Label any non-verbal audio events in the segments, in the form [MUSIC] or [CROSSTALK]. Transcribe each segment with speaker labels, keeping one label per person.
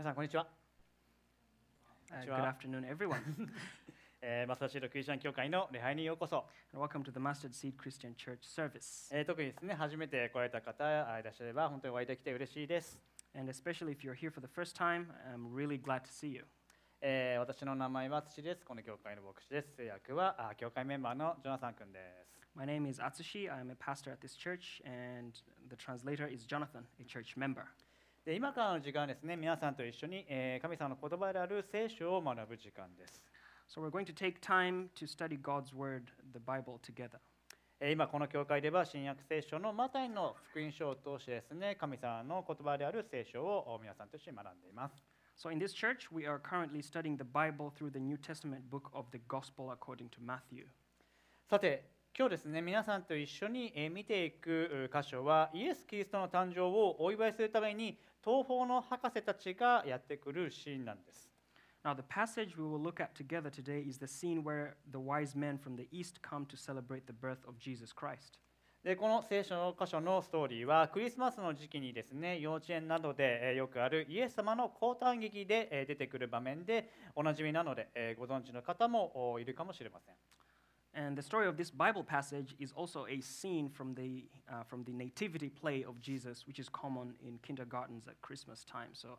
Speaker 1: 皆さんこんにちは、
Speaker 2: Uh,
Speaker 1: Sure.
Speaker 2: good afternoon, everyone, [LAUGHS]
Speaker 1: えー、マスターシードクリスチャン教会の礼拝にようこそ、
Speaker 2: and welcome to the Mustard Seed Christian Church service.
Speaker 1: えー、特にですね初めて来られた方あいらっしゃれば本当にお会いできて嬉しいです、
Speaker 2: And especially if you're here for the first time, I'm really glad to see you.
Speaker 1: えー、私の名前は土ですこの教会の牧師です通訳はあ教会メンバーのジョナサン君です
Speaker 2: My name is Atsushi. I'm a pastor at this church, and the translator is Jonathan, a church member.
Speaker 1: 今からの時間ですね、皆さんと一緒に、えー、神様の言葉である聖書を学ぶ時間です。今この教会では新約聖書のマタイの福音書を通してですね、神様の言葉である聖書を皆さんと一緒に学んでいます。さて、今日ですね、皆さんと一緒に見ていく箇所は、イエス・キリストの誕生をお祝いするために、東方の博士たちがやってくるシーンなんです
Speaker 2: Now, the passage we will look at together today is the scene where the wise men from the east come to celebrate the birth of Jesus Christ.
Speaker 1: でこの聖書の箇所のストーリーはクリスマスの時期にですね幼稚園などでえーよくあるイエス様の降誕劇でえー出てくる場面でおなじみなのでえーご存知の方もおいるかもしれません
Speaker 2: And the story of this Bible passage is also a scene from the, uh, from the nativity play of Jesus, which is common in kindergartens at Christmas time. So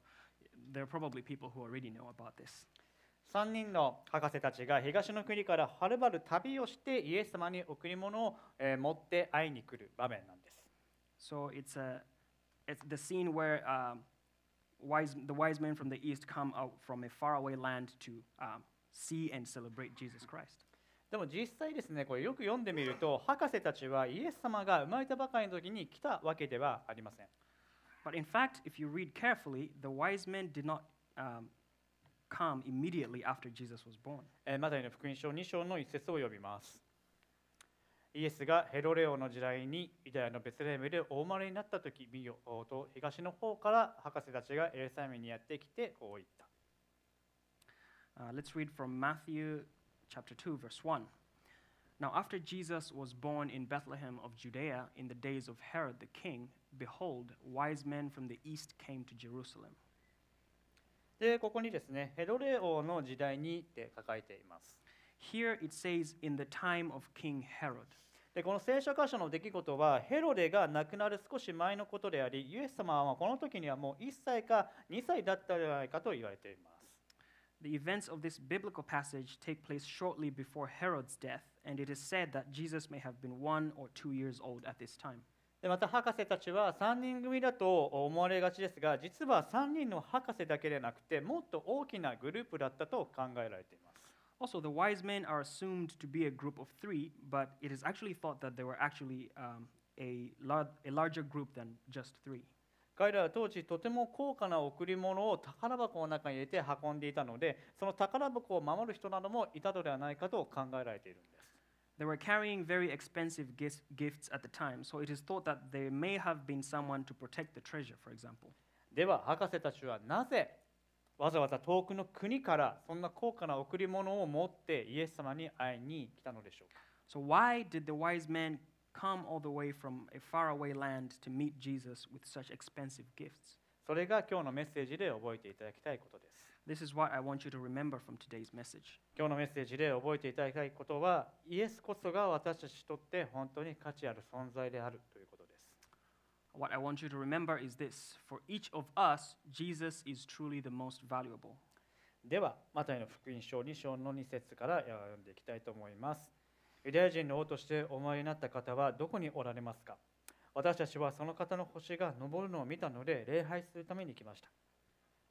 Speaker 2: there are probably people who already know about this.
Speaker 1: 3人の博士たちが東の国からはるばる旅をしてイエス様に贈り物をえー持って会いに来る場面なんです
Speaker 2: So it's, a, it's the scene where um, wise, the wise men from the east come out from a faraway land to um, see and celebrate Jesus Christ.
Speaker 1: でも実際ですねこれよく読んでみると博士たちはイエス様が生まれたばかりの時に来たわけではありません。
Speaker 2: But in fact, if you read carefully, the wise men did not um, come immediately after Jesus was born.
Speaker 1: えーマタイの福音書2章の一節を読みます。イエスがヘロレオの時代にユダヤのベツレヘムでお生まれになった時見よと東の方から博士たちがエルサレムにやってきてこう言った。
Speaker 2: Uh, let's read from Matthew chapter 2, verse 1. Now, after Jesus was born in Bethlehem of Judea in the days of Herod the king, behold, wise men from the east came to Jerusalem.
Speaker 1: でここにですねヘロレオの時代にって書かれています
Speaker 2: Here it says, in the time of King Herod.
Speaker 1: でこの聖書箇所の出来事はヘロデが亡くなる少し前のことでありイエス様はこの時にはもう1歳か2歳だったのではないかと言われています
Speaker 2: The events of this biblical passage take place shortly before Herod's death, and it is said that Jesus may have been one or two years old at this time.
Speaker 1: でまた博士たちは3人組だと思われがちですが実は3人の博士だけでなくてもっと大きなグループだったと考えられています
Speaker 2: Also, the wise men are assumed to be a group of three, but it is actually thought that they were actually um, a, lar- a larger group than just three.
Speaker 1: 彼らは当時とても高価な贈り物を宝箱の中に入れて運んでいたのでその宝箱を守る人などもいたのではないかと考えられているんです
Speaker 2: They were carrying very expensive gifts at the time, so it is thought that there may have been someone to protect the treasure, for example.
Speaker 1: では博士たちはなぜわざわざ遠くの国からそんな高価な贈り物を持ってイエス様に会いに来たのでしょうか
Speaker 2: So, why did the wise men come all the way from a faraway land to meet Jesus with such expensive gifts?
Speaker 1: それが今日のメッセージで覚えていただきたいことです
Speaker 2: This is what I want you to remember from today's message.
Speaker 1: 今日のメッセージで覚えていただきたいことはイエスこそが私たちにとって本当に価値ある存在であるということです
Speaker 2: What I want you to remember is this for each of us, Jesus is truly the most valuable.
Speaker 1: ではマタイの福音書2章の2節から読んでいきたいと思いますユダヤ人の王としてお前になった方はどこにおられますか？私たちはその方の星が昇るのを見たので礼拝するために来ました。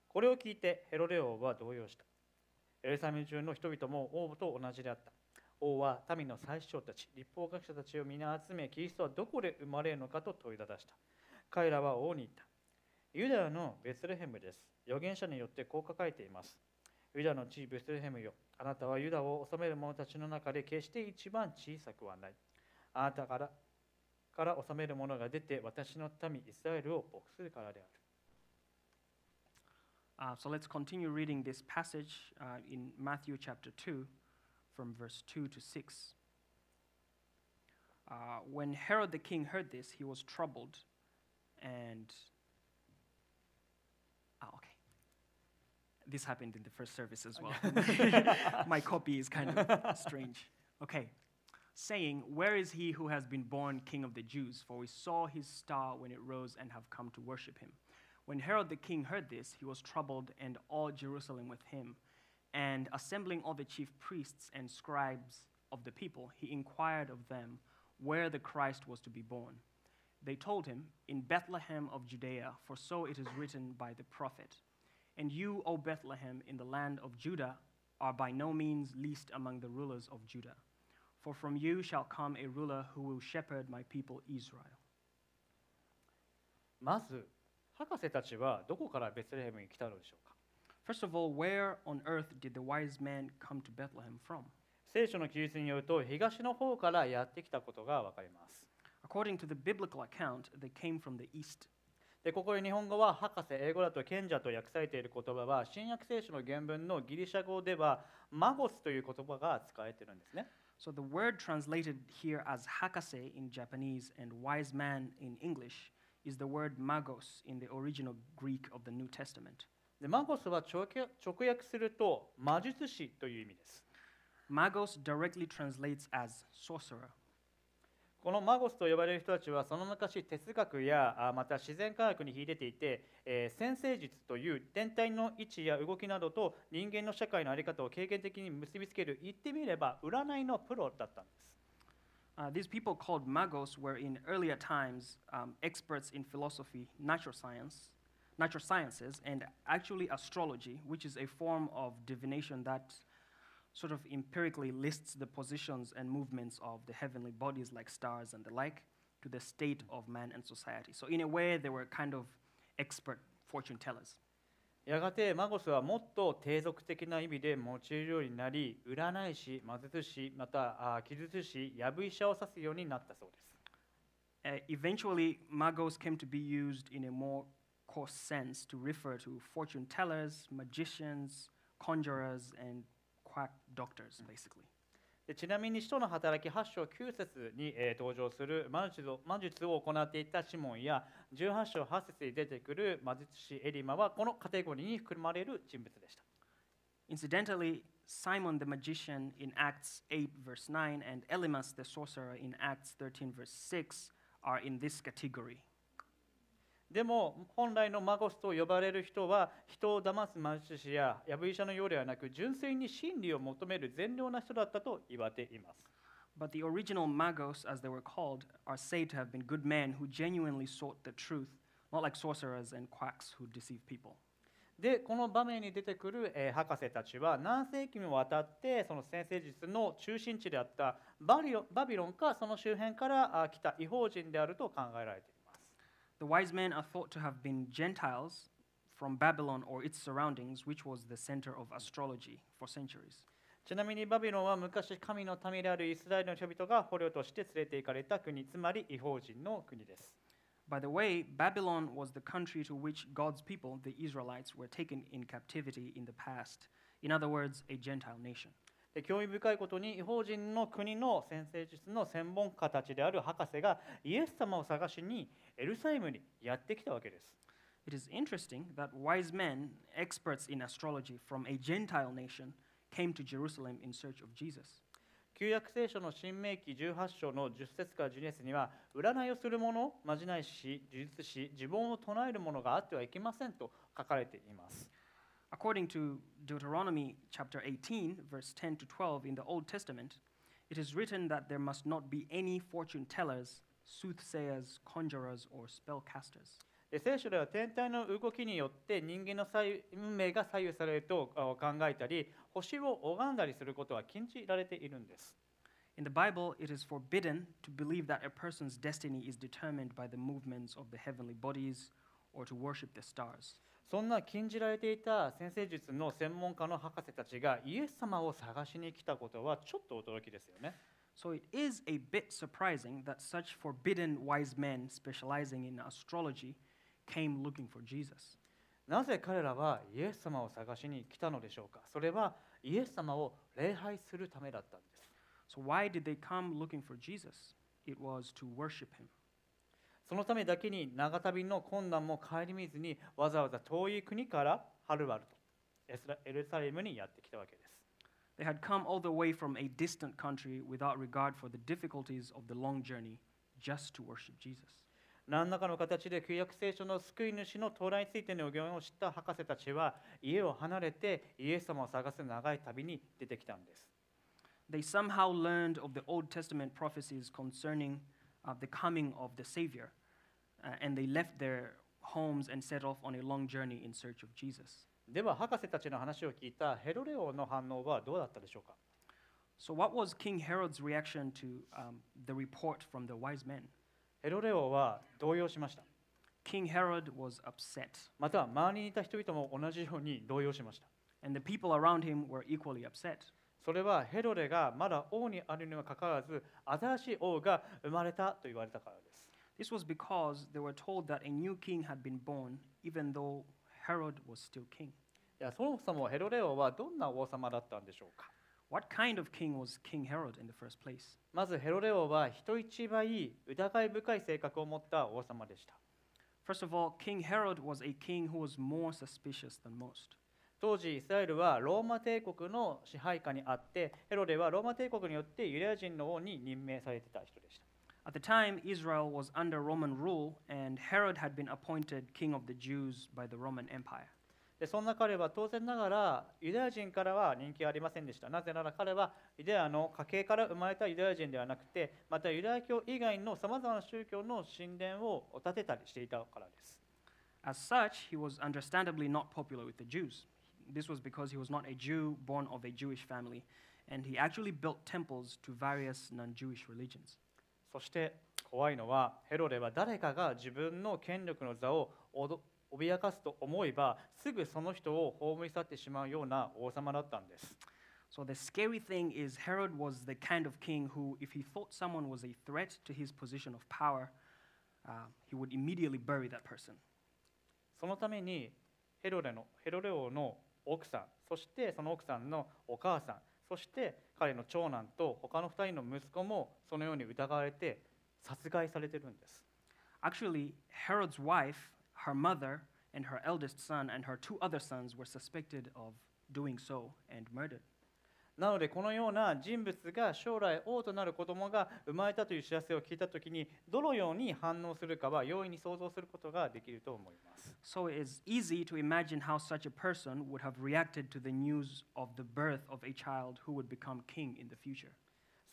Speaker 1: これを聞いてヘロレ王は動揺した。エルサレム中の人々も王と同じであった。王は民の最首長たち立法学者たちを皆集めキリストはどこで生まれるのかと問いただした。彼らは王に言った。ユダヤのベツレヘムです。預言者によってこう書かれています。ユダの地ベツレヘムよあなたはユダを治める者たちの中で決して一番小さくはないあなたからから治める者が出て私の民イスラエルを牧するからである
Speaker 2: Uh, so let's continue reading this passage uh, in Matthew chapter 2, from verse 2 to 6. Uh, when Herod the king heard this, he was troubled and. This happened in the first service as well. [LAUGHS] [LAUGHS] My copy is kind of strange. Okay. Saying, Where is he who has been born king of the Jews? For we saw his star when it rose and have come to worship him. When Herod the king heard this, he was troubled, and all Jerusalem with him. And assembling all the chief priests and scribes of the people, he inquired of them where the Christ was to be born. They told him, In Bethlehem of Judea, for so it is written by the prophet. And you, O Bethlehem, in the land of Judah, are by no means least among the rulers of Judah. For from you shall come a ruler who will shepherd my people Israel.
Speaker 1: まず博士たちはどこからベツレヘムに来たのでしょうか
Speaker 2: First of all, where on earth did the wise men come to Bethlehem from?
Speaker 1: 聖書の記述によると東の方からやってきたことがわかります。
Speaker 2: According to the biblical account, they came from the east.
Speaker 1: でここで日本語は博士英語だと賢者と訳されている言葉は新約聖書の原文のギリシャ語ではマゴスという言葉が使われているんですね。
Speaker 2: So the word translated here as hakase in Japanese and wise man in English is the word magos in the original Greek of the New Testament.
Speaker 1: でマゴスは直訳直訳すると魔術師という意味です。
Speaker 2: Magos directly translates as sorcerer.
Speaker 1: このマゴスと呼ばれる人たちはその昔哲学やあまた自然科学に秀でていて、えー先生術という天体の位置や動きなどと人間の社会の在り方を経験的に結びつける言ってみれば占いのプロだったんです。
Speaker 2: Uh, these people called magos were in earlier times um, experts in philosophy, natural science, natural sciences, and actually astrology, which is a form of divination that sort of empirically lists the positions and movements of the heavenly bodies like stars and the like to the state of man and society. So in a way, they were kind of expert fortune tellers.
Speaker 1: やがてマゴスはもっと低俗的な意味で用いるようになり占い師魔術師またあ記述師やぶ医者を指すようになったそうです
Speaker 2: Uh, eventually, magos came to be used in a more coarse sense to refer to fortune tellers, magicians, conjurers, and quack doctors, basically.
Speaker 1: でちなみに使徒の働き8章9節に、えー登場する魔術を魔術を行っていたシモンや18章8節に出てくる魔術師エリマはこのカテゴリーに含まれる人物でした
Speaker 2: Incidentally, Simon the magician in Acts 8, verse 9, and Elymas the sorcerer in Acts 13, verse 6 are in this category.
Speaker 1: でも本来のマゴスと呼ばれる人は人を騙す魔術師ややぶ医者のようではなく純粋に真理を求める善良な人だったと言われています
Speaker 2: But the original magos, as they were called, are said to have been good men who genuinely sought the truth, not like sorcerers and quacks who deceive people.
Speaker 1: でこの場面に出てくる、えー博士たちは何世紀にもわたってその先生術の中心地であったバリオバビロンかその周辺からあ来た違法人であると考えられています
Speaker 2: The wise men are thought to have been Gentiles from Babylon or its surroundings, which was the center of astrology for centuries.
Speaker 1: ちなみにバビロンは昔神の民であるイスラエルの人々が捕虜として連れて行かれた国つまり違法人の国です
Speaker 2: By the way, Babylon was the country to which God's people, the Israelites, were taken in captivity in the past. In other words, a Gentile nation.
Speaker 1: で興味深いことに違法人の国の先生術の専門家たちである博士がイエス様を探しにエルサレムにやってきたわけです
Speaker 2: It is interesting that wise men, experts in astrology from a Gentile nation, came to Jerusalem in search of Jesus.
Speaker 1: 旧約聖書の新明記18章の10節から12節には占いをする者まじない師呪術師自分を唱える者があってはいけませんと書かれています
Speaker 2: According to Deuteronomy chapter 18, verse 10 to 12 in the Old Testament, it is written that there must not be any fortune tellers, soothsayers, conjurers, or spellcasters.
Speaker 1: で聖書では天体の動きによって人間の左運命が左右されるとあ考えたり星を拝んだりすることは禁じられているんです
Speaker 2: In the Bible, it is forbidden to believe that a person's destiny is determined by the movements of the heavenly bodies or to worship the stars.
Speaker 1: そんな禁じられていた先生術の専門家の博士たちがイエス様を探しに来たことはちょっと驚きですよね
Speaker 2: So it is a bit surprising that such forbidden wise men specializing in astrology came looking for Jesus.
Speaker 1: なぜ彼らはイエス様を探しに来たのでしょうかそれはイエス様を礼拝するためだったんです
Speaker 2: So why did they come looking for Jesus? It was to worship him.
Speaker 1: そのためだけに長旅の困難も顧みずにわざわざ遠い国からはるばるとエルサレムにやってきたわけです
Speaker 2: They had come all the way from a distant country without regard for the difficulties of the long journey just to worship Jesus.
Speaker 1: 何らかの形で旧約聖書の救い主の到来についての予言を知った博士たちは家を離れてイエス様を探す長い旅に出てきたんです
Speaker 2: They somehow learned of the Old Testament prophecies concerning uh, the coming of the Savior, uh, and they left their homes and set off on a long journey in search of Jesus.
Speaker 1: では博士たちの話を聞いたヘロレ王の反応はどうだったでしょうか
Speaker 2: So, what was King Herod's reaction to um, the report from the wise men?
Speaker 1: ヘロレ王は動揺しました
Speaker 2: King Herod was upset,
Speaker 1: また周りにいた人々も同じように動揺しました
Speaker 2: and the people around him were equally upset.
Speaker 1: それはヘロレがまだ王にあるにもかかわらず新しい王が生まれたと言われたからです
Speaker 2: This was because they were told that a new king had been born, even though Herod was still king.
Speaker 1: いやそもそもヘロレ王はどんな王様だったんでしょうか
Speaker 2: What kind of king was King Herod in the first place?
Speaker 1: まずヘロレ王は人一倍疑い深い性格を持った王様でした
Speaker 2: First of all, King Herod was a king who was more suspicious than most.
Speaker 1: 当時イスラエルはローマ帝国の支配下にあってヘロレはローマ帝国によってユダヤ人の王に任命されてた人でした
Speaker 2: At the time, Israel was under Roman rule, and Herod had been appointed king of the Jews by the Roman Empire.
Speaker 1: でそんな彼は当然ながらユダヤ人からは人気がありませんでしたなぜなら彼はユダヤの家系から生まれたユダヤ人ではなくてまたユダヤ教以外のさまざまな宗教の神殿を建てたりしていたからです
Speaker 2: As such, he was understandably not popular with the Jews. This was because he was not a Jew born of a Jewish family, and he actually built temples to various non Jewish religions.
Speaker 1: そして怖いのはヘロデは誰かが自分の権力の座を脅かすと思えばすぐその人を葬り去ってしまうような王様だったんです
Speaker 2: So the scary thing is, Herod was the kind of king who, if he thought someone was a threat to his position of power, uh, he would immediately bury that person.
Speaker 1: そのためにヘロレのヘロレ王の奥さんそしてその奥さんのお母さんそして彼の長男と他の2人の息子もそのように疑われて殺害されてるんです
Speaker 2: Actually, Herod's wife, her mother, and her eldest son and her two other sons were suspected of doing so and murdered.
Speaker 1: なのでこのような人物が将来王となる子供が生まれたという知らせを聞いた時にどのように反応するかは容易に想像することができると思います
Speaker 2: So it is easy to imagine how such a person would have reacted to the news of the birth of a child who would become king in the future.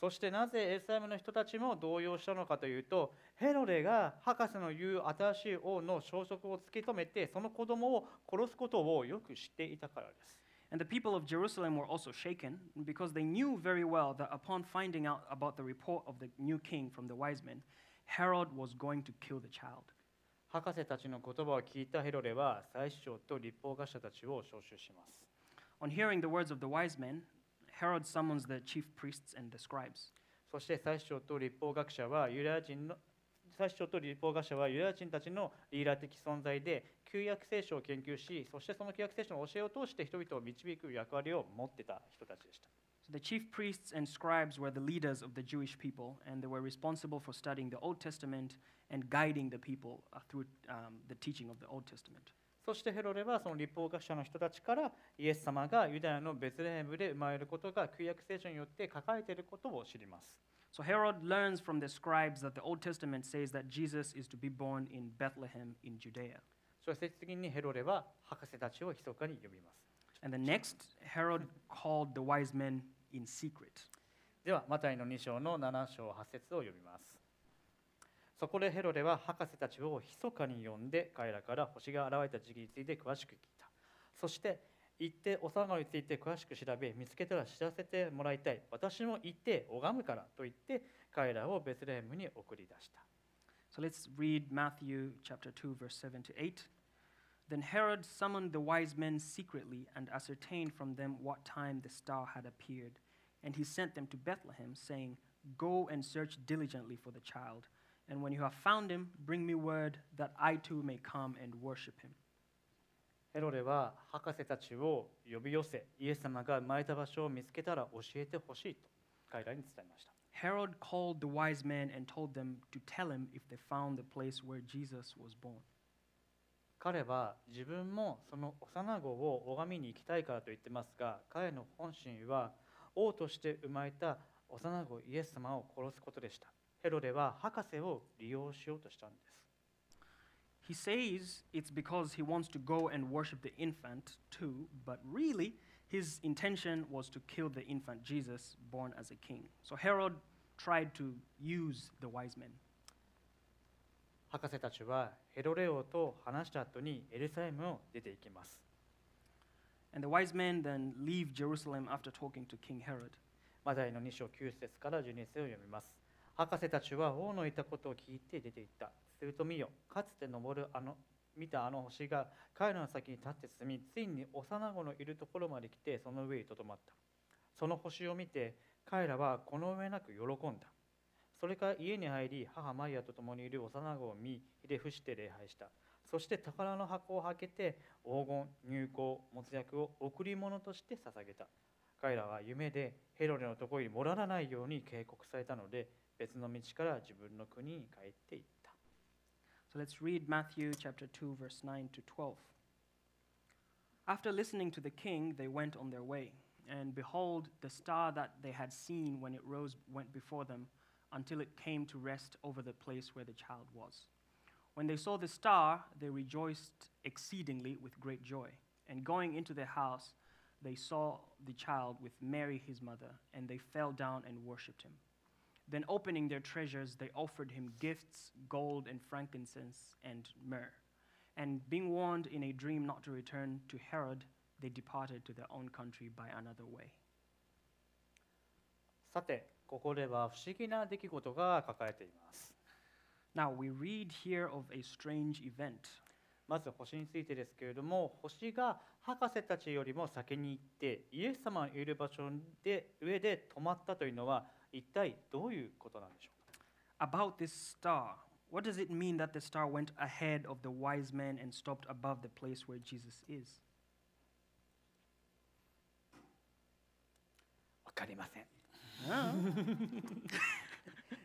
Speaker 1: そしてなぜエルサレムの人たちも動揺したのかというとヘロデが博士の言う新しい王の消息を突き止めてその子供を殺すことをよく知っていたからです。
Speaker 2: And the people of Jerusalem were also shaken because they knew very well that upon finding out about the report of the new king from the wise men, Herod was going to kill the child.
Speaker 1: 博士たちの言葉を聞いたヘロデは祭司長と立法学者たちを招集します。
Speaker 2: On hearing the words of the wise men, Herod summons the chief priests and the scribes.
Speaker 1: そして祭司長と立法学者はユダヤ人の祭司長と立法学者はユダヤ人たちのリーダー的存在で旧約聖書を研究しそしてその旧約聖書の教えを通して人々を導く役割を持ってた人たちでした。
Speaker 2: So the chief priests and scribes were the leaders of the Jewish people, and they were responsible for studying the Old Testament and guiding the people uh, through um, the teaching of the Old Testament.
Speaker 1: そしてヘロデはその立法学者の人たちからイエス様がユダヤのベツレヘムで生まれることが旧約聖書によって書かれていることを知ります。
Speaker 2: So Herod learns from the scribes that the Old Testament says that Jesus is to be born in Bethlehem in Judea.
Speaker 1: そして次にヘロデは博士たちを密かに呼びます。
Speaker 2: And the next, Herod called the wise men in secret.
Speaker 1: では、マタイの2章の7章8節を読みます。そこでヘロデは博士たちを密かに呼んで彼らから星が現れた時期について詳しく聞いた。そして行ってお騒がについて詳しく調べ見つけたら知らせてもらいたい。私も行って拝むからと言って彼らをベツレヘムに送り出した。
Speaker 2: So let's read Matthew chapter 2 verse 7 to 8. Then Herod summoned the wise men secretly and ascertained from them what time the star had appeared, and he sent them to Bethlehem saying, "Go and search diligently for the child, And when you have found him, bring me word that I too may come and worship him."
Speaker 1: ヘロデは博士たちを呼び寄せ、イエス様が生まれた場所を見つけたら教えてほしいと彼らに伝えました。
Speaker 2: Herod called the wise men and told them to tell him if they found the place where Jesus was born.
Speaker 1: 彼は自分もその幼子を拝みに行きたいからと言ってますが彼の本心は王として生まれた幼子イエス様を殺すことでしたヘロデは博士を利用しようとしたんです
Speaker 2: He says it's because he wants to go and worship the infant too, but really his intention was to kill the infant Jesus born as a king. So Herod tried to use the wise men.
Speaker 1: 博士たちはヘロレ王と話した後にエルサレムを出て行きます
Speaker 2: And the wise men then leave Jerusalem after talking to King Herod.
Speaker 1: マタイの2章9節から12節を読みます 博士たちは王の言ったことを聞いて出て行った。すると見よかつて昇るあの見たあの星が彼らの先に立って進みついに幼子のいるところまで来てその上にとどまった。その星を見て彼らはこの上なく喜んだ。それから家に入り母マリアと共にいる幼子を見ひれ伏して礼拝した。そして宝の箱を開けて黄金入香没薬を贈り物として捧げた。彼らは夢でヘロデのところに戻らないように警告されたので別の道から自分の国に帰っていった
Speaker 2: So let's read Matthew chapter 2 verse 9 to 12. After listening to the king, they went on their way, and behold, the star that they had seen when it rose went before them until it came to rest over the place where the child was. When they saw the star, they rejoiced exceedingly with great joy. And going into their house, they saw the child with Mary his mother, and they fell down and worshipped him. Then, opening their treasures, they offered him gifts gold and frankincense and myrrh. And being warned in a dream not to return to Herod, they departed to their own country by another way.
Speaker 1: さてここでは不思議な出来事が書かれています
Speaker 2: Now, we read here of a strange event.
Speaker 1: まず星についてですけれども星が博士たちよりも先に行ってイエス様のいる場所で上で止まったというのは 一体どういうことなんでしょう？か
Speaker 2: About this star, what does it mean that the star went ahead of the wise men and stopped above the place where Jesus is?
Speaker 1: わかりません。
Speaker 2: Ah.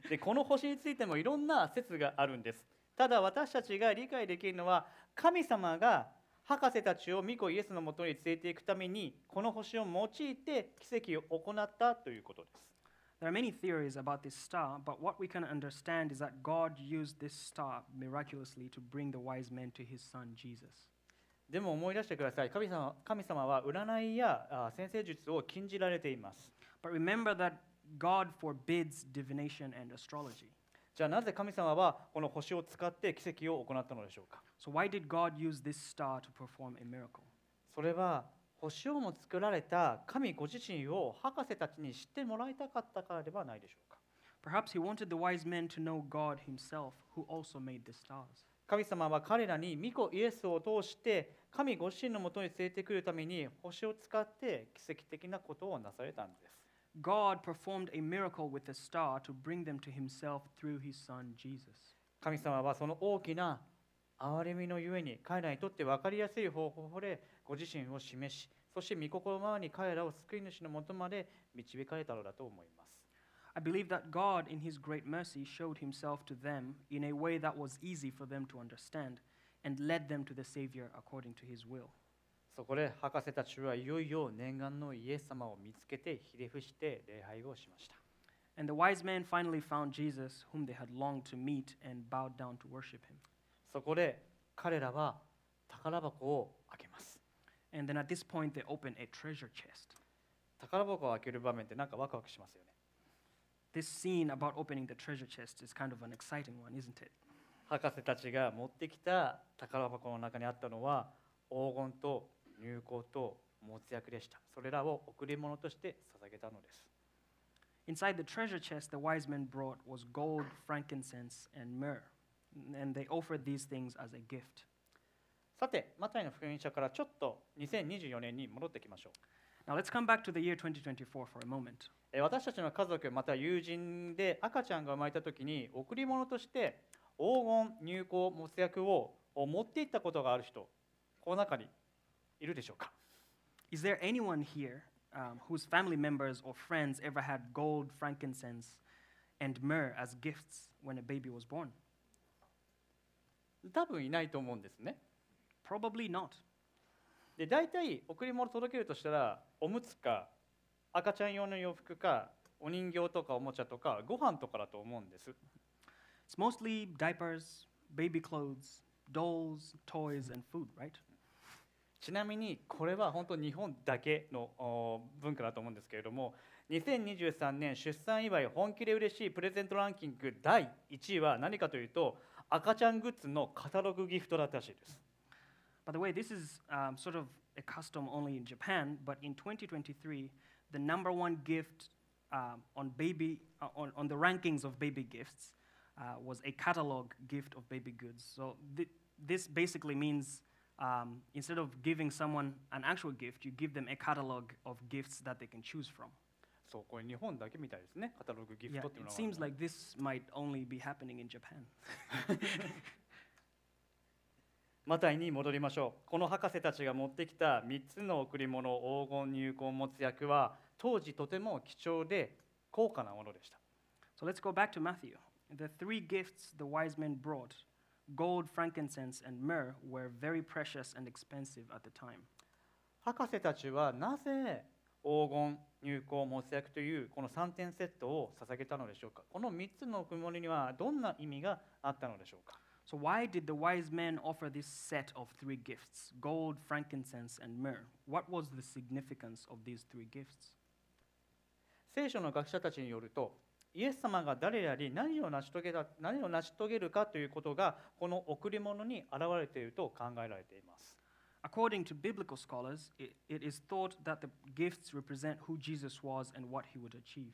Speaker 1: でこの星についてもいろんな説があるんです。ただ私たちが理解できるのは神様が博士たちを御子イエスのもとに連れていくためにこの星を用いて奇跡を行ったということです
Speaker 2: There are many theories about this star, but what we can understand is that God used this star miraculously to bring the wise men to his son Jesus.
Speaker 1: でも思い出してください神様神様は占いやあ先生術を禁じられています
Speaker 2: But remember that God forbids divination and astrology.
Speaker 1: じゃあなぜ神様はこの星を使って奇跡を行ったのでしょうか
Speaker 2: So, why did God use this star to perform a miracle?
Speaker 1: それは 星をも作られた神ご自身を博士たちに知ってもらいたかったからではないでしょうか
Speaker 2: Perhaps he wanted the wise men to know God himself, who also made the stars.
Speaker 1: 神様は彼らに御子イエスを通して神ご自身のもとに連れてくるために星を使って奇跡的なことをなされたんです。
Speaker 2: God performed a miracle with the star to bring them to himself through his son Jesus.
Speaker 1: 神様はその大きな憐れみのゆえに彼らにとって分かりやすい方法でご自身を示しそして御心のままに彼らを救い主のもとまで導かれたのだと思います。
Speaker 2: I believe that God, in his great mercy, showed himself to them in a way that was easy for them to understand and led them to the Savior according to his will.
Speaker 1: そこで博士たちはいよいよ念願のイエス様を見つけてひれ伏して礼拝をしました。
Speaker 2: And the wise men finally found Jesus, whom they had longed to meet, and bowed down to worship him.
Speaker 1: そこで彼らは宝箱を開けます。
Speaker 2: And then at this point, they open a treasure chest.
Speaker 1: 宝箱を開ける場面ってなんかワクワクしますよね。
Speaker 2: This scene about opening the treasure chest is kind of an exciting one, isn't it?
Speaker 1: 博士たちが持ってきた宝箱の中にあったのは黄金と入香と没薬でした。それらを贈り物として捧げたのです。
Speaker 2: Inside the treasure chest, the wise men brought was gold, frankincense, and myrrh. And they offered these things as a gift.
Speaker 1: さて、マタイの福音書からちょっと2024年に戻ってきましょう。
Speaker 2: Now let's come back to the year 2024 for a moment.
Speaker 1: えー私たちの家族または友人で赤ちゃんが生まれた時に贈り物として黄金入香没薬をを持っていったことがある人この中にいるでしょうか
Speaker 2: Is there anyone here um, whose family members or friends ever had gold, frankincense, and myrrh as gifts when a baby was born?
Speaker 1: 多分いないと思うんですね
Speaker 2: Probably not.
Speaker 1: で大体贈り物届けるとしたらおむつか赤ちゃん用の洋服かお人形とかおもちゃとかご飯とかだと思うんです
Speaker 2: It's mostly diapers, baby clothes, dolls, toys, and food, right?
Speaker 1: ちなみにこれは本当日本だけのお文化だと思うんですけれども2023年出産祝い本気で嬉しいプレゼントランキング第1位は何かというと赤ちゃんグッズのカタログギフトだったらしいです
Speaker 2: By the way, this is um, sort of a custom only in Japan, but in 2023, the number one gift um, on baby uh, on, on the rankings of baby gifts uh, was a catalog gift of baby goods. So thi- this basically means um, instead of giving someone an actual gift, you give them a catalog of gifts that they can choose from.
Speaker 1: そうこれ日本だけみたいですねカタログギフ
Speaker 2: Yeah,
Speaker 1: トっていうの
Speaker 2: it
Speaker 1: は
Speaker 2: seems like this might only be happening in Japan. [LAUGHS]
Speaker 1: マタイに戻りましょうこの博士たちが持ってきた3つの贈り物黄金入魂持つ役は当時とても貴重で高価なものでした
Speaker 2: So let's go back to Matthew. The three gifts the wise men brought gold, frankincense, and myrrh were very precious and expensive at the time.
Speaker 1: 博士たちはなぜ黄金入魂持つ役というこの3点セットを捧げたのでしょうかこの3つの贈り物にはどんな意味があったのでしょうか
Speaker 2: So, why did the wise men offer this set of three gifts gold, frankincense, and myrrh? What was the significance of these three gifts?
Speaker 1: 聖書の学者たちによるとイエス様が誰やり何を成し遂げた何を成し遂げるかということがこの贈り物に現れていると考えられています
Speaker 2: According to biblical scholars, it, it is thought that the gifts represent who Jesus was and what he would achieve.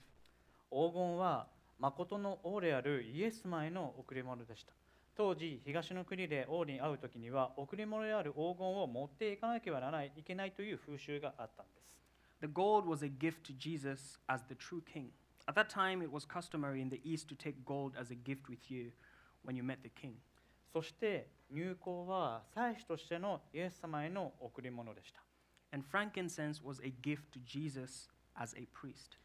Speaker 1: 黄金は誠の王であるイエス様への贈り物でした当時東の国で王に会う時には贈り物である黄金を持っていかなければならないいけないという風習があったんです
Speaker 2: The gold was a gift to Jesus as the true king. At that time, it was customary in the East to take gold as a gift with you when you met the king.
Speaker 1: そして入香は祭司としてのイエス様への贈り物でした
Speaker 2: And frankincense was a gift to Jesus as a priest.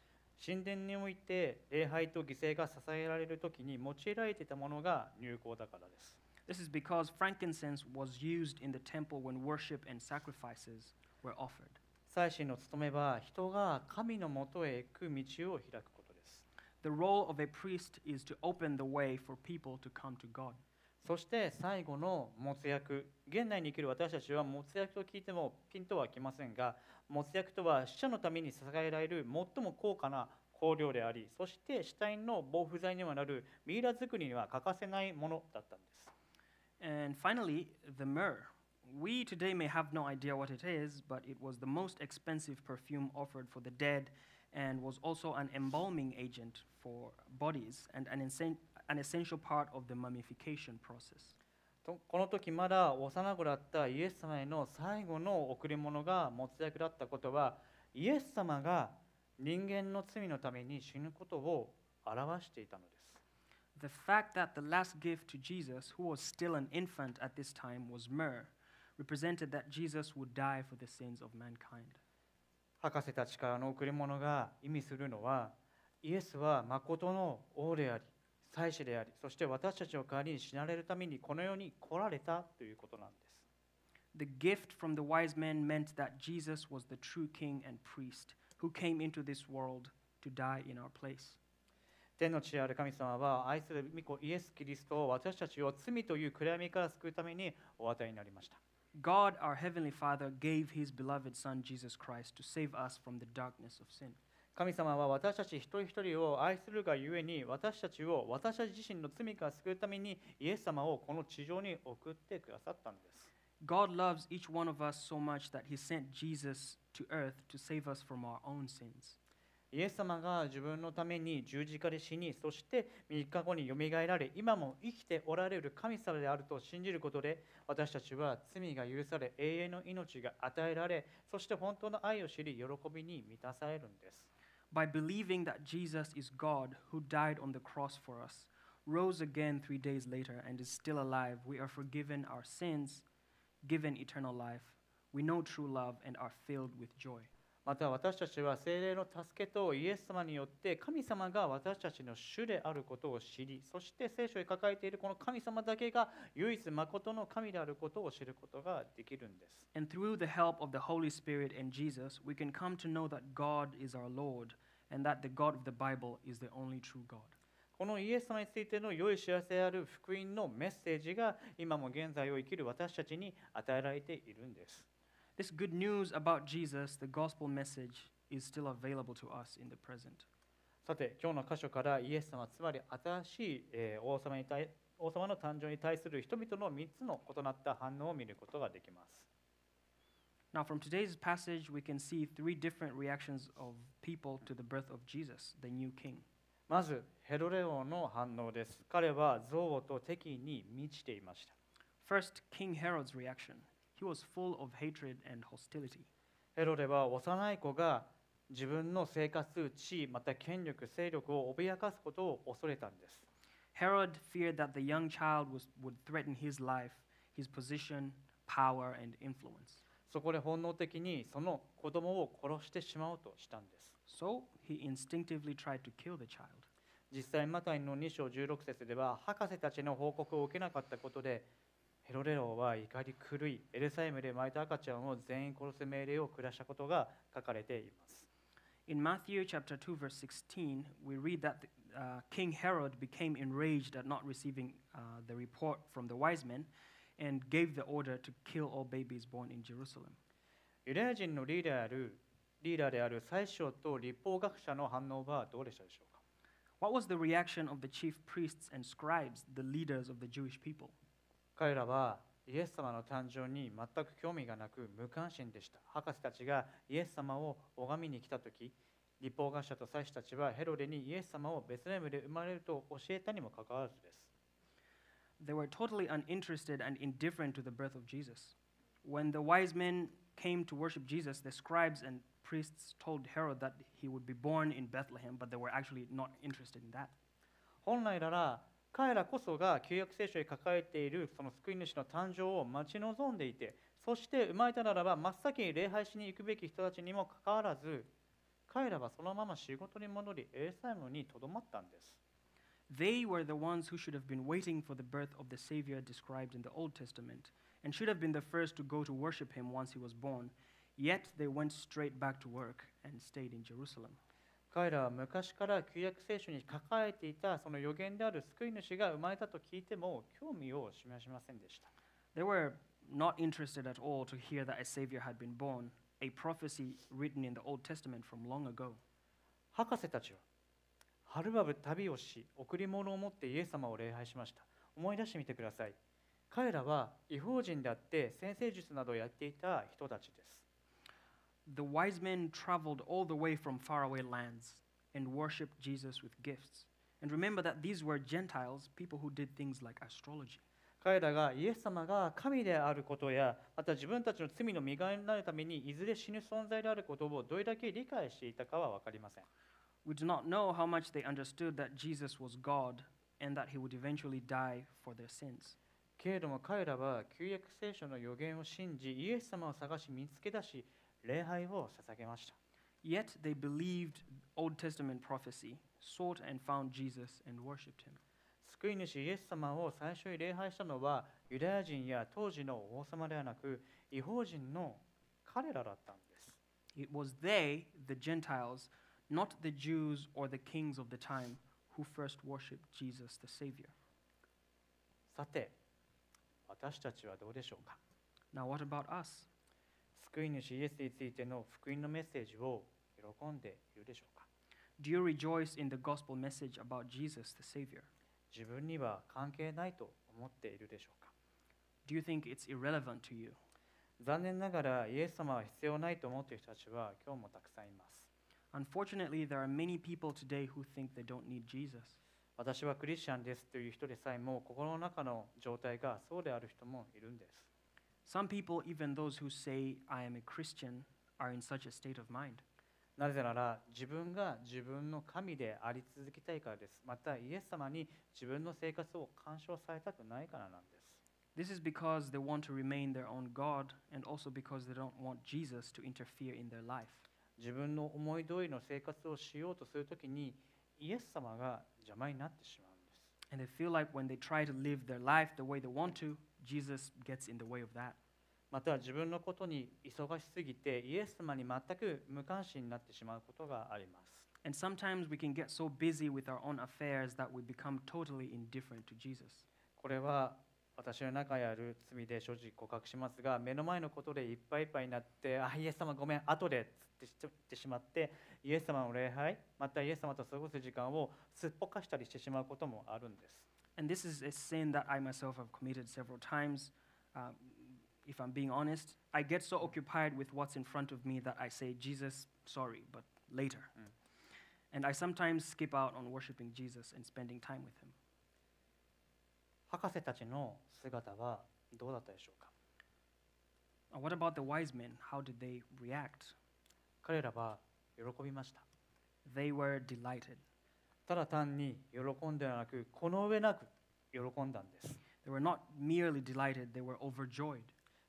Speaker 1: 神殿において礼拝と犠牲が捧げられる時に用いられていたものが入香だからです
Speaker 2: This is because frankincense was used in the temple when worship and sacrifices were offered.
Speaker 1: 祭司の務めは人が神のもとへ行く道を開くことです
Speaker 2: The role of a priest is to open the way for people to come to God.
Speaker 1: そして最後の没薬現代に生きる私たちは没薬と聞いてもピンとはきませんが没薬とは死者のために捧げられる最も高価な香料でありそして死体の防腐剤にはなるミイラ作りには欠かせないものだったんです
Speaker 2: And finally, the myrrh. We today may have no idea what it is, but it was the most expensive perfume offered for the dead and was also an embalming agent for bodies and an an essential part of the mummification process.
Speaker 1: とこの時まだ幼子だったイエス様への最後の贈り物が没薬だったことはイエス様が人間の罪のために死ぬことを表していたのです
Speaker 2: The fact that the last gift to Jesus, who was still an infant at this time, was myrrh, represented that Jesus would die for the sins of mankind.
Speaker 1: 博士たちからの贈り物が意味するのはイエスは誠の王であり祭司でありそして私たちの代わりに死なれるためにこの世に来られたということなんです
Speaker 2: The gift from the wise men meant that Jesus was the true king and priest who came into this world to die in our place.
Speaker 1: 天の地ある神様は愛する御子イエス・キリストを私たちを罪という暗闇から救うためにお与えになりました
Speaker 2: God, our Heavenly Father, gave His beloved Son, Jesus Christ, to save us from the darkness of sin.
Speaker 1: 神様は私たち一人一人を愛するがゆえに私たちを私たち自身の罪から救うためにイエス様をこの地上に送ってくださったんです
Speaker 2: God loves each one of us so much that He sent Jesus to earth to save us from our own sins.
Speaker 1: イエス様が自分のために十字架で死にそして3日後によみがえられ今も生きておられる神様であると信じることで私たちは罪が許され永遠の命が与えられそして本当の愛を知り喜びに満たされるんです
Speaker 2: By believing that Jesus is God who died on the cross for us, rose again three days later, and is still alive, we are forgiven our sins, given eternal life. We know true love and are filled with joy.
Speaker 1: また私たちは精霊の助けとイエス様によって神様が私たちの主であることを知りそして聖書に書かれているこの神様だけが唯一誠の神であることを知ることができるんです
Speaker 2: And through the help of the Holy Spirit and Jesus, we can come to know that God is our Lord and that the God of the Bible is the only true God.
Speaker 1: このイエス様についての良い知らせである福音のメッセージが今も現在を生きる私たちに与えられているんです
Speaker 2: This good news about Jesus, the gospel message, is still available to us in the present.
Speaker 1: さて今日の箇所からイエス様つまり新しい、えー王様に対王様の誕生に対する人々の3つの異なった反応を見ることができます
Speaker 2: Now, from today's passage, we can see three different reactions of people to the birth of Jesus, the new king.
Speaker 1: まずヘロレ王の反応です彼は憎悪と敵意に満ちていました
Speaker 2: First, King Herod's reaction. He was full of hatred and hostility.
Speaker 1: ヘロレは幼い子が自分の生活地位また権力勢力を脅かすことを恐れたんです
Speaker 2: Herod feared that the young child was, would threaten his life, his position, power, and influence.
Speaker 1: そこで本能的にその子供を殺してしまおうとしたんです
Speaker 2: So he instinctively tried to kill the child.
Speaker 1: 実際マタイの2章16節では博士たちの報告を受けなかったことでヘロレ王は怒り狂いエルサレムで生まれた赤ちゃんを全員殺す命令を下したことが書かれています
Speaker 2: In Matthew chapter 2 verse 16, we read that uh, King Herod became enraged at not receiving uh, the report from the wise men and gave the order to kill all babies born in Jerusalem.
Speaker 1: ユダヤ人のリーダーであるリーダーである宰相と立法学者の反応はどうでしたでしょうか
Speaker 2: ？What was the reaction of the chief priests and scribes, the leaders of the Jewish people?
Speaker 1: 彼らはイエス様の誕生に全く興味がなく無関心でした博士たちがイエス様を拝みに来た時立法学者と祭司たちはヘロデにイエス様をベツレヘムで生まれると教えたにもかかわらずです
Speaker 2: They were totally uninterested and indifferent to the birth of Jesus. When the wise men came to worship Jesus, the scribes and priests told Herod that he would be born in Bethlehem, but they were actually not interested in that.
Speaker 1: 本来なら彼らこそが旧約聖書に書かれているその救い主の誕生を待ち望んでいてそして生まれたならば真っ先に礼拝しに行くべき人たちにもかかわらず彼らはそのまま仕事に戻りエルサレムにとどまったんです
Speaker 2: They were the ones who should have been waiting for the birth of the Savior described in the Old Testament and should have been the first to go to worship him once he was born. Yet they went straight back to work and stayed in Jerusalem.
Speaker 1: 彼らは昔から旧約聖書に書かれていたその予言である救い主が生まれたと聞いても興味を示しませんでした。
Speaker 2: They were not interested at all to hear that a Savior had been born, a prophecy written in the Old Testament from long ago.
Speaker 1: 博士たちは、 はるばる旅をし、贈り物を持ってイエス様を礼拝しました。思い出してみてください。彼らは違法人であって先生術などをやっていた人たちです。
Speaker 2: The wise men traveled all the way from faraway lands and worshipped Jesus with gifts. And remember that these were Gentiles, people who did things like astrology.
Speaker 1: 彼らがイエス様が神であることやまた自分たちの罪の身代わりになるためにいずれ死ぬ存在であることをどれだけ理解していたかは分かりません
Speaker 2: We do not know how much they understood that Jesus was God and that he would eventually die for their sins.
Speaker 1: けれども彼らは旧約聖書の予言を信じイエス様を探し見つけ出し礼拝を捧げました
Speaker 2: Yet they believed Old Testament prophecy, sought and found Jesus, and worshipped him.
Speaker 1: 救い主イエス様を最初に礼拝したのはユダヤ人や当時の王様ではなく違法人の彼らだったんです
Speaker 2: It was they, the Gentiles, not the Jews or the kings of the time, who first worshipped Jesus the Savior.
Speaker 1: さて私たちはどうでしょうか
Speaker 2: Now, what about us?
Speaker 1: 救い主イエスについての福音のメッセージを喜んでいるでしょうか
Speaker 2: Do you rejoice in the gospel message about Jesus the Savior?
Speaker 1: 自分には関係ないと思っているでしょうか
Speaker 2: Do you think it's irrelevant to you?
Speaker 1: 残念ながらイエス様は必要ないと思っている人たちは今日もたくさんいます
Speaker 2: Unfortunately, there are many people today who think they don't need Jesus.
Speaker 1: 私はクリスチャンですという人でさえも心の中の状態がそうである人もいるんです
Speaker 2: Some people, even those who say, I am a Christian, are in such a state of mind.
Speaker 1: なぜなら自分が自分の神であり続けたいからですまたイエス様に自分の生活を干渉されたくないからなんです
Speaker 2: This is because they want to remain their own God and also because they don't want Jesus to interfere in their life.
Speaker 1: 自分の思い通りの生活をしようとするときにイエス様が邪魔になってしまうんです。
Speaker 2: And they feel like when they try to live their life the way they want to, Jesus gets in the way of that.
Speaker 1: また自分のことに忙しすぎてイエス様に全く無関心になってしまうことがあります。
Speaker 2: And sometimes we can get so busy with our own affairs that we become totally indifferent to Jesus.
Speaker 1: これは私の中にある罪で正直告白しますが目の前のことでいっぱいいっぱいになって「あイエス様ごめん後で」つってしてしまってイエス様の礼拝またイエス様と過ごす時間をすっぽかしたりしてしまうこともあるんです。
Speaker 2: And this is a sin that I myself have committed several times. Um, if I'm being honest, I get so occupied with what's in front of me that I say, Jesus, sorry, but later.
Speaker 1: Mm.
Speaker 2: And I sometimes skip out on worshiping Jesus and spending time with him.
Speaker 1: 博士たちの姿はどうだったでしょうか
Speaker 2: Uh, what about the wise men? How did they react?
Speaker 1: 彼らは喜びました。
Speaker 2: They were delighted.
Speaker 1: ただ単に喜んではなくこの上なく喜んだんです。
Speaker 2: They were not merely delighted, they were overjoyed.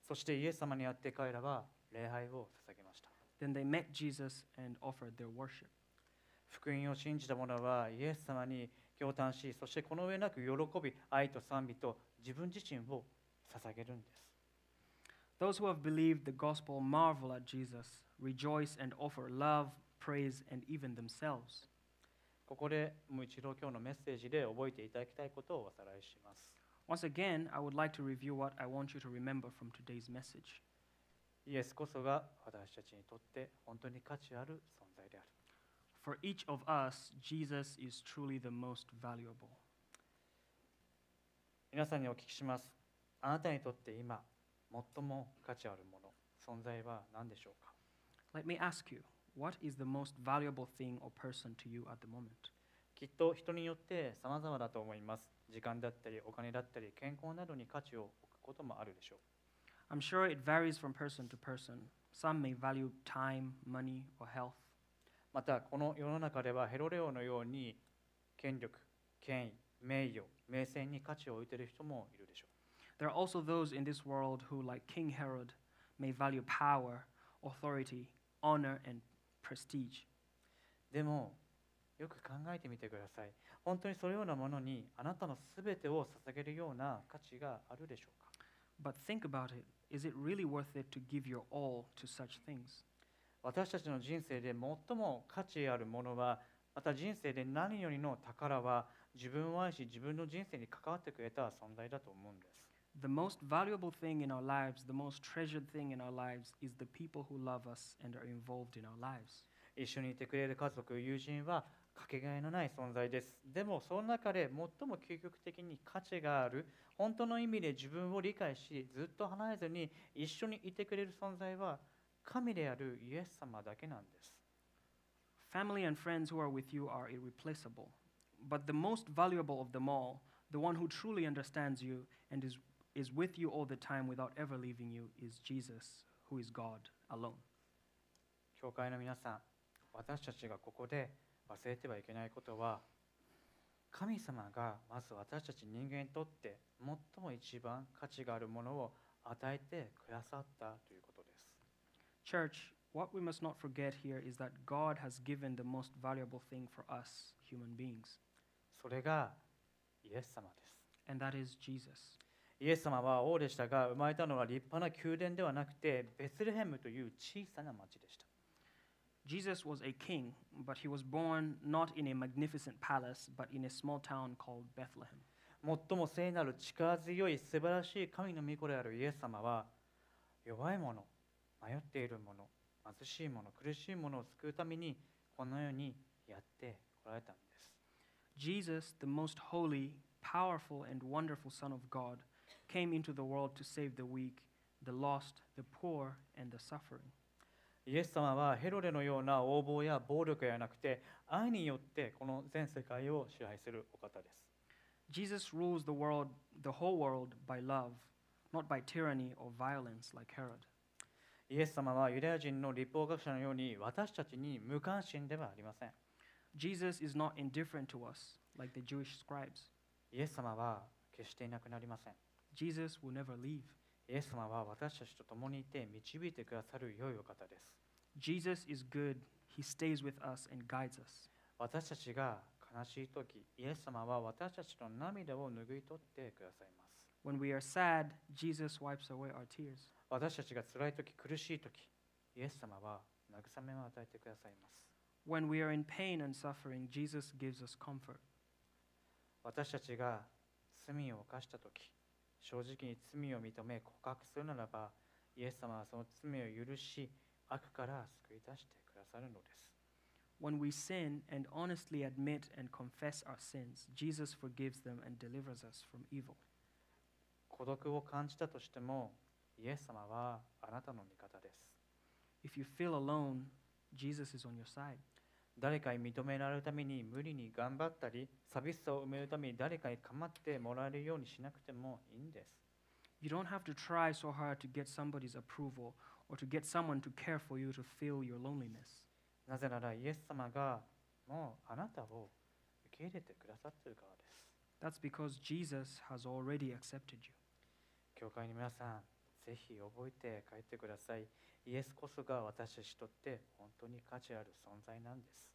Speaker 1: そしてイエス様にあって彼らは礼拝を捧げました。
Speaker 2: Then they met Jesus and offered their worship.
Speaker 1: 福音を信じた者はイエス様に共嘆し、そしてこの上なく喜び、愛と賛美と自分自身を捧げるんです。
Speaker 2: Those who have believed the gospel marvel at Jesus, rejoice and offer love, praise, and even themselves.
Speaker 1: ここでもう一度今日のメッセージで覚えていただきたいことをおさらいします。
Speaker 2: Once again, I would like to review what I want you to remember from today's message.
Speaker 1: イエスこそが私たちにとって本当に価値ある存在である。
Speaker 2: For each of us, Jesus is truly the most valuable.
Speaker 1: 皆さんにお聞きします。あなたにとって今、最も価値あるもの、存在は何でしょうか
Speaker 2: Let me ask you, what is the most valuable thing or person to you at the moment?
Speaker 1: きっと人によって様々だと思います。時間だったり、お金だったり、健康などに価値を置くこともあるでしょう。
Speaker 2: I'm sure it varies from person to person. Some may value time, money, or health.
Speaker 1: また、この世の中ではヘロレオのように権力、権威、名誉、名声に価値を置いている人もいるでしょ
Speaker 2: There are also those in this world who, like King Herod, may value power, authority, honor, and prestige.
Speaker 1: う。でも、よく考えてみてください。本当にそのようなものにあなたのすべてを捧げるような価値があるでしょうか
Speaker 2: But think about it. Is it really worth it to give your all to such things?
Speaker 1: 私たちの人生で最も価値あるものはまた人生で何よりの宝は自分を愛し自分の人生に関わってくれた存在だと思うんです
Speaker 2: The most valuable thing in our lives, the most treasured thing in our lives, is the people who love us and are involved in our lives.
Speaker 1: 一緒にいてくれる家族友人はかけがえのない存在ですでもその中で最も究極的に価値がある本当の意味で自分を理解しずっと離れずに一緒にいてくれる存在は神であるイエス様だけなんです
Speaker 2: Family and friends who are with you are irreplaceable. But the most valuable of them all, the one who truly understands you and is, is with you all the time without ever leaving you, is Jesus, who is God alone.
Speaker 1: 教会の皆さん私たちがここで忘れてはいけないことは神様がまず私たち人間にとって最も一番価値があるものを与えてくださったということ
Speaker 2: Church, what we must not forget here is that God has given the most valuable thing for us, human beings,
Speaker 1: それがイエス様です
Speaker 2: and that is Jesus.
Speaker 1: イエス様は王でしたが生まれたのは立派な宮殿ではなくてベツレヘムという小さな町でした
Speaker 2: Jesus was a king, but he was born not in a magnificent palace, but in a small town called Bethlehem.
Speaker 1: 最も聖なる力強い素晴らしい神の御子であるイエス様は弱い者 迷っている者貧しい者苦しい者を救うためにこの世にやってこられたんです
Speaker 2: Jesus, the most holy, powerful, and wonderful Son of God, came into the world to save the weak, the lost, the poor, and the suffering.
Speaker 1: イエス様はヘロデのような横暴や暴力ではなくて愛によってこの全世界を支配するお方です
Speaker 2: Jesus rules the world, the whole world, by love, not by tyranny or violence like Herod.
Speaker 1: イエス様はユダヤ人の立法学者のように私たちに無関心ではありません
Speaker 2: Jesus is not indifferent to us like the Jewish scribes.
Speaker 1: イエス様は決していなくなりません
Speaker 2: Jesus will never leave.
Speaker 1: イエス様は私たちと共にいて導いてくださる良いお方です
Speaker 2: Jesus is good. He stays with us and guides us.
Speaker 1: 私たちが悲しい時イエス様は私たちの涙を拭い取ってくださいます
Speaker 2: When we are sad, Jesus wipes away our tears.
Speaker 1: 私たちが辛い時苦しい時イエス様は慰めを与えてくださいます
Speaker 2: When we are in pain and suffering, Jesus gives us comfort.
Speaker 1: 私たちが罪を犯した時正直に罪を認め告白するならばイエス様はその罪を許し悪から救い出してくださるのです
Speaker 2: When we sin and honestly admit and confess our sins, Jesus forgives them and delivers us from evil.
Speaker 1: 孤独を感じたとしてもイエス様はあなたの味方です
Speaker 2: If you feel alone, Jesus is on your side.
Speaker 1: 誰かに認められるために無理に頑張ったり寂しさを埋めるために誰かに構ってもらえるようにしなくてもいいんです
Speaker 2: You don't have to try so hard to get somebody's approval or to get someone to care for you to feel your loneliness.
Speaker 1: なぜならイエス様がもうあなたを受け入れてくださっているからです
Speaker 2: That's because Jesus has already accepted you.
Speaker 1: 教会の皆さんぜひ覚えて帰ってくださいイエスこそが私たちにとって本当に価値ある存在なんです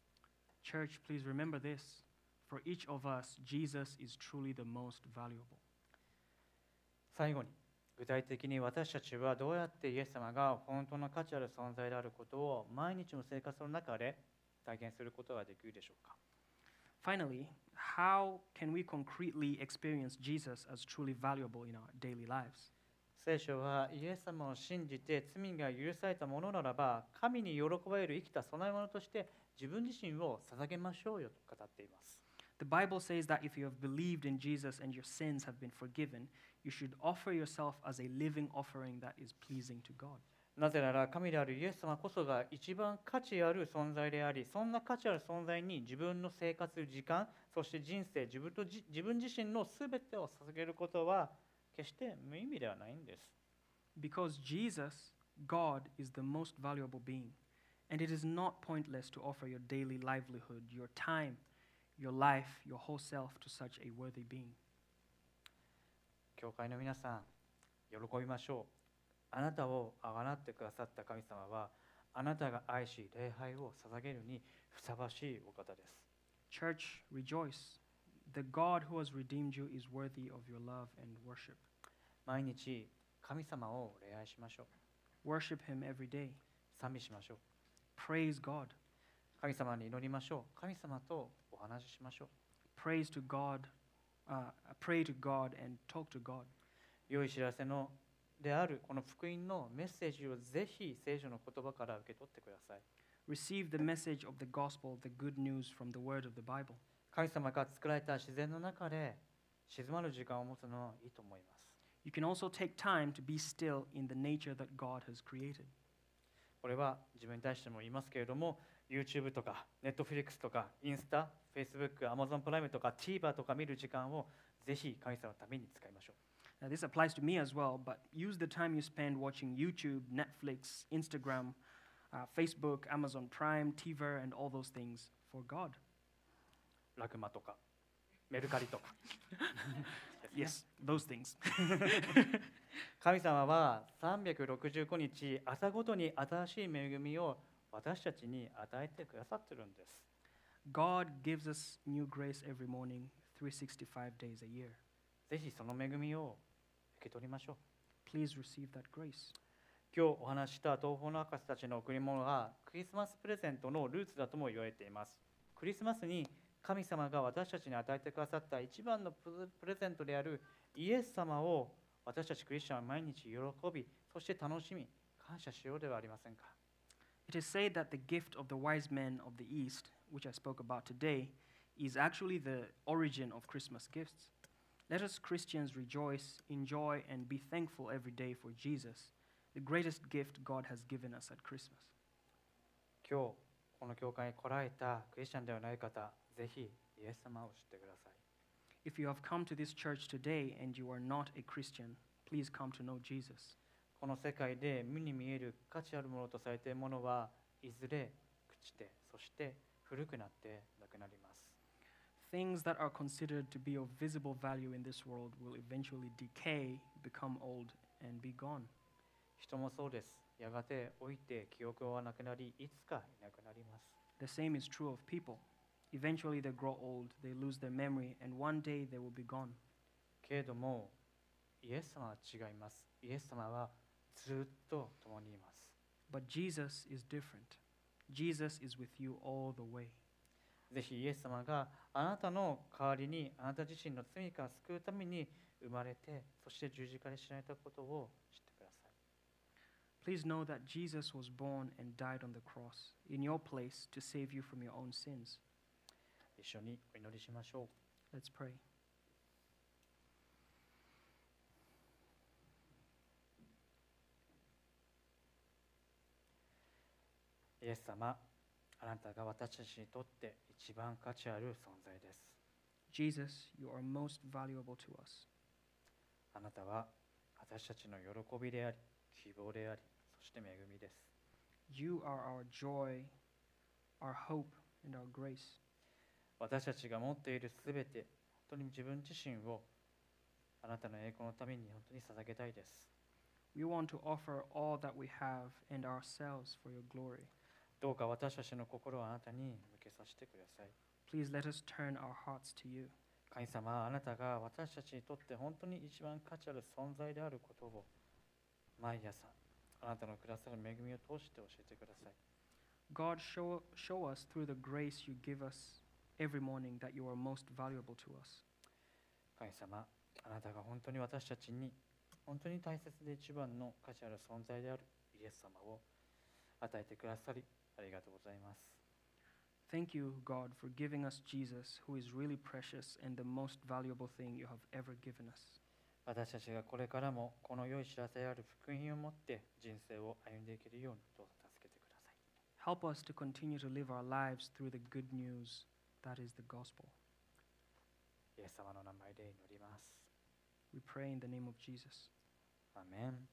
Speaker 2: Church, please remember this. For each of us, Jesus is truly the most valuable.
Speaker 1: 最後に具体的に私たちはどうやってイエス様が本当の価値ある存在であることを毎日の生活の中で体験することができるでしょうか
Speaker 2: Finally, how can we concretely experience Jesus as truly valuable in our daily lives?
Speaker 1: 聖書はイエス様を信じて罪が許されたものならば神に喜ばれる生きた供え物として自分自身を捧げましょうよと語っています
Speaker 2: The Bible says that if you have believed in Jesus and your sins have been forgiven, you should offer yourself as a living offering that is pleasing to God.
Speaker 1: なぜなら神であるイエス様こそが一番価値ある存在でありそんな価値ある存在に自分の生活時間そして人生自分とじ自分自身の全てを捧げることは決して無意味ではないんです
Speaker 2: Because Jesus, God, is the most valuable being, and it is not pointless to offer your daily livelihood, your time, your life, your whole self to such a worthy being.
Speaker 1: 教会の皆さん喜びましょうあなたをあがなってくださった神様はあなたが愛し礼拝を捧げるにふさわしいお方です
Speaker 2: Church, rejoice. The God who has redeemed you is worthy of your love and worship.
Speaker 1: 毎日神様を礼拝しましょう
Speaker 2: Worship Him every day.
Speaker 1: 賛美しましょう
Speaker 2: Praise God.
Speaker 1: 神様に祈りましょう神様とお話ししましょう
Speaker 2: Praise to God. Uh, pray to God and talk to God.
Speaker 1: 良い知らせのであるこの福音のメッセージをぜひ聖書の言葉から受け取ってください
Speaker 2: Receive the message of the gospel, the good news from the word of the Bible.
Speaker 1: 神様が作られた自然の中で静まる時間を持つのはいいと思います
Speaker 2: You can also take time to be still in the nature that God has created.
Speaker 1: これは自分に対しても言いますけれども YouTube とか Netflix とかインスタ Facebook、Amazon プライムとか TVer とか見る時間をぜひ神様のために使いましょう
Speaker 2: Now, this applies to me as well, but use the time you spend watching YouTube, Netflix, Instagram, uh, Facebook, Amazon Prime, TVer, and all those things for God.
Speaker 1: ラクマとかメルカリとか [LAUGHS]
Speaker 2: Yes, those things. [LAUGHS]
Speaker 1: 神様は365日朝ごとに新しい恵みを私たちに与えてくださってるんです
Speaker 2: God gives us new grace every morning, 365 days a year.
Speaker 1: ぜひその恵みを受け取りましょう
Speaker 2: Please receive that grace.
Speaker 1: 今日お話しした東方の博士たちの贈り物がクリスマスプレゼントのルーツだとも言われていますクリスマスに神様が私たちに与えてくださった一番のプレプレゼントであるイエス様を私たちクリスチャンは毎日喜びそして楽しみ感謝しようではありませんか
Speaker 2: It is said that the gift of the wise men of the East, which I spoke about today, is actually the origin of Christmas gifts. Let us Christians rejoice, enjoy, and be thankful every day for Jesus, the greatest gift God has given us at Christmas.
Speaker 1: 今日この教会に来られたクリスチャンではない方 ぜひイエス様を知ってください
Speaker 2: If you have come to this church today and you are not a Christian, please come to know Jesus.
Speaker 1: この世界で目に見える価値あるものとされているものはいずれ朽ちてそして古くなってなくなります
Speaker 2: Things that are considered to be of visible value in this world will eventually decay, become old, and be gone.
Speaker 1: 人もそうです。やがて老いて記憶はなくなり、いつかいなくなります。
Speaker 2: The same is true of people. Eventually, they grow old, they lose their memory, and one day they will be gone.
Speaker 1: けれども、イエス様は違います。イエス様はずっと共にいます。
Speaker 2: But Jesus is different. Jesus is with you all the way.
Speaker 1: ぜひイエス様があなたの代わりにあなた自身の罪から救うために生まれて、そして十字架で死なれたことを知ってください。
Speaker 2: Please know that Jesus was born and died on the cross in your place to save you from your own sins.
Speaker 1: 一緒にお祈りしましょう。
Speaker 2: Let's pray.
Speaker 1: イエス様、あなたが私たちにとって一番価値ある存在です。
Speaker 2: Jesus, you are most valuable to us.
Speaker 1: あなたは私たちの喜びであり、希望であり、そして恵みです。
Speaker 2: You are our joy, our hope, and our grace.
Speaker 1: 私たちが持っているすべて、本当に自分自身をあなたの栄光のために本当に捧げたいです。
Speaker 2: We want to offer all that we have and ourselves for your glory.
Speaker 1: どうか私たちの心をあなたに向けさせてください。
Speaker 2: Please let us turn our hearts to you.
Speaker 1: 神様、あなたが私たちにとって本当に一番価値ある存在であることを毎朝、あなたのくださる恵みを通して教えてください。
Speaker 2: God, show, show us through the grace you give us every morning that you are most valuable to us.
Speaker 1: 神様、あなたが本当に私たちに本当に大切で一番の価値ある存在であるイエス様を与えてくださりありがとうございます。
Speaker 2: Thank you, God, for giving us Jesus, who is really precious and the most valuable thing you have ever given us.
Speaker 1: 私たちがこれからもこの良い知らせである福音を持って人生を歩んでいけるようにどうぞ助けてください。
Speaker 2: Help us to continue to live our lives through the good news that is the gospel.
Speaker 1: イエス様の名前で祈ります。
Speaker 2: We pray in the name of Jesus.
Speaker 1: アーメン